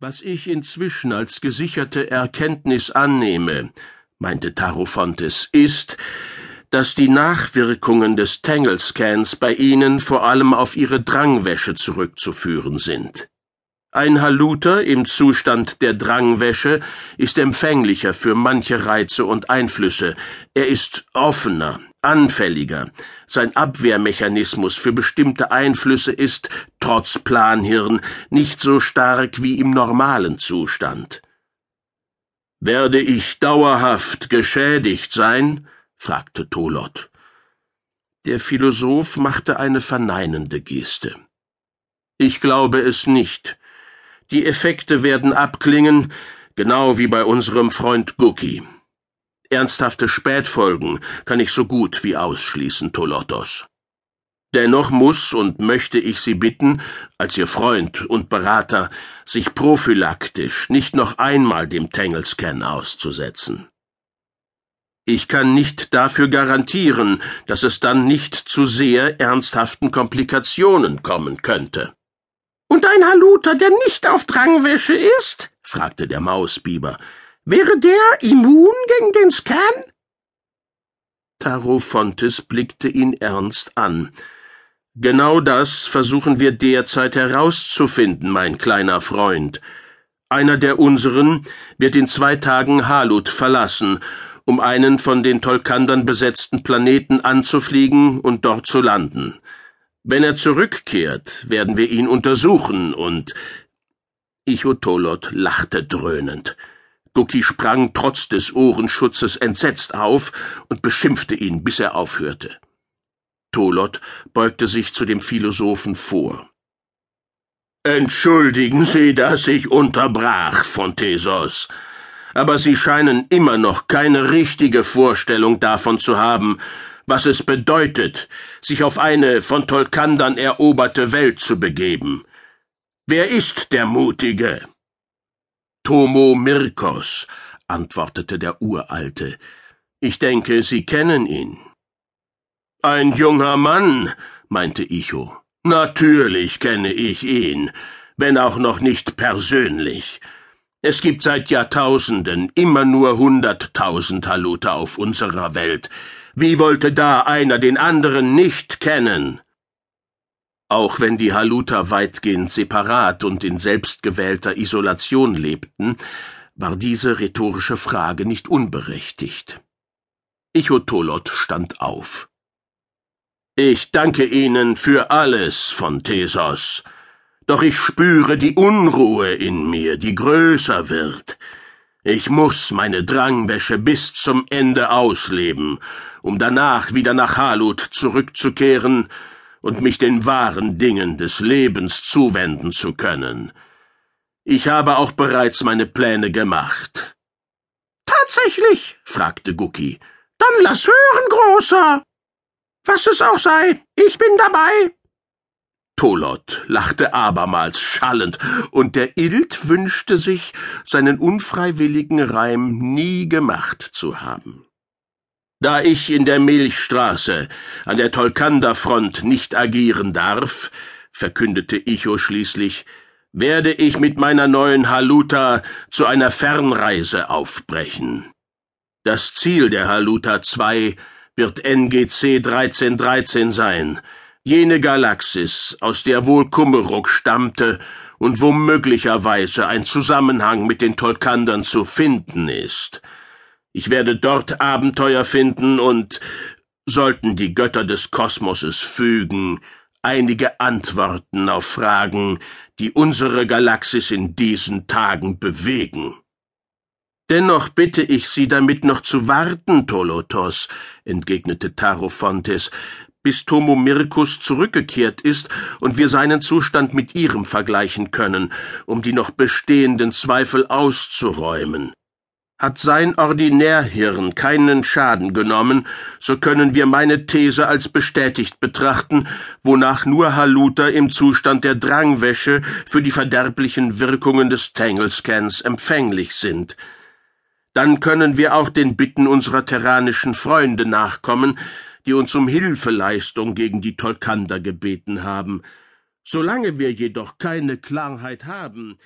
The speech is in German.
Was ich inzwischen als gesicherte Erkenntnis annehme, meinte Tarofontes, ist, dass die Nachwirkungen des Tangle-Scans bei Ihnen vor allem auf Ihre Drangwäsche zurückzuführen sind. Ein Haluter im Zustand der Drangwäsche ist empfänglicher für manche Reize und Einflüsse, er ist offener, anfälliger, sein Abwehrmechanismus für bestimmte Einflüsse ist, trotz Planhirn, nicht so stark wie im normalen Zustand. Werde ich dauerhaft geschädigt sein? fragte Tolot. Der Philosoph machte eine verneinende Geste. Ich glaube es nicht. Die Effekte werden abklingen, genau wie bei unserem Freund Guki. Ernsthafte Spätfolgen kann ich so gut wie ausschließen, Tolotos. Dennoch muss und möchte ich Sie bitten, als Ihr Freund und Berater, sich prophylaktisch nicht noch einmal dem Tangle-Scan auszusetzen. Ich kann nicht dafür garantieren, dass es dann nicht zu sehr ernsthaften Komplikationen kommen könnte. Und ein Haluter, der nicht auf Drangwäsche ist? fragte der Mausbiber. Wäre der immun gegen den Scan? Tarofontes blickte ihn ernst an. Genau das versuchen wir derzeit herauszufinden, mein kleiner Freund. Einer der unseren wird in zwei Tagen Halut verlassen, um einen von den Tolkandern besetzten Planeten anzufliegen und dort zu landen. Wenn er zurückkehrt, werden wir ihn untersuchen und Ichotolot lachte dröhnend. Ducky sprang trotz des Ohrenschutzes entsetzt auf und beschimpfte ihn, bis er aufhörte. Tolot beugte sich zu dem Philosophen vor. Entschuldigen Sie, dass ich unterbrach, Fontesos, aber Sie scheinen immer noch keine richtige Vorstellung davon zu haben, was es bedeutet, sich auf eine von Tolkandern eroberte Welt zu begeben. Wer ist der Mutige? Tomo Mirkos, antwortete der Uralte. Ich denke, Sie kennen ihn. Ein junger Mann, meinte Icho. Natürlich kenne ich ihn, wenn auch noch nicht persönlich. Es gibt seit Jahrtausenden immer nur hunderttausend Haluter auf unserer Welt. Wie wollte da einer den anderen nicht kennen? Auch wenn die Haluter weitgehend separat und in selbstgewählter Isolation lebten, war diese rhetorische Frage nicht unberechtigt. Ichotolot stand auf. Ich danke Ihnen für alles, von Thesos, doch ich spüre die Unruhe in mir, die größer wird. Ich muss meine Drangwäsche bis zum Ende ausleben, um danach wieder nach Halut zurückzukehren und mich den wahren Dingen des Lebens zuwenden zu können. Ich habe auch bereits meine Pläne gemacht. Tatsächlich? fragte Gucki. Dann lass hören, Großer. Was es auch sei, ich bin dabei. Tolot lachte abermals schallend, und der Ilt wünschte sich, seinen unfreiwilligen Reim nie gemacht zu haben. Da ich in der Milchstraße an der Tolkanderfront nicht agieren darf, verkündete Icho schließlich, werde ich mit meiner neuen Haluta zu einer Fernreise aufbrechen. Das Ziel der Haluta 2 wird NGC 1313 sein, jene Galaxis, aus der wohl Kummeruk stammte und wo möglicherweise ein Zusammenhang mit den Tolkandern zu finden ist. Ich werde dort Abenteuer finden und, sollten die Götter des Kosmoses fügen, einige Antworten auf Fragen, die unsere Galaxis in diesen Tagen bewegen. Dennoch bitte ich Sie damit noch zu warten, Tolotos, entgegnete Tarofontes, bis Tomomirkus zurückgekehrt ist und wir seinen Zustand mit Ihrem vergleichen können, um die noch bestehenden Zweifel auszuräumen. Hat sein Ordinärhirn keinen Schaden genommen, so können wir meine These als bestätigt betrachten, wonach nur Haluta im Zustand der Drangwäsche für die verderblichen Wirkungen des Tangle-Scans empfänglich sind. Dann können wir auch den Bitten unserer terranischen Freunde nachkommen, die uns um Hilfeleistung gegen die Tolkander gebeten haben. Solange wir jedoch keine Klarheit haben,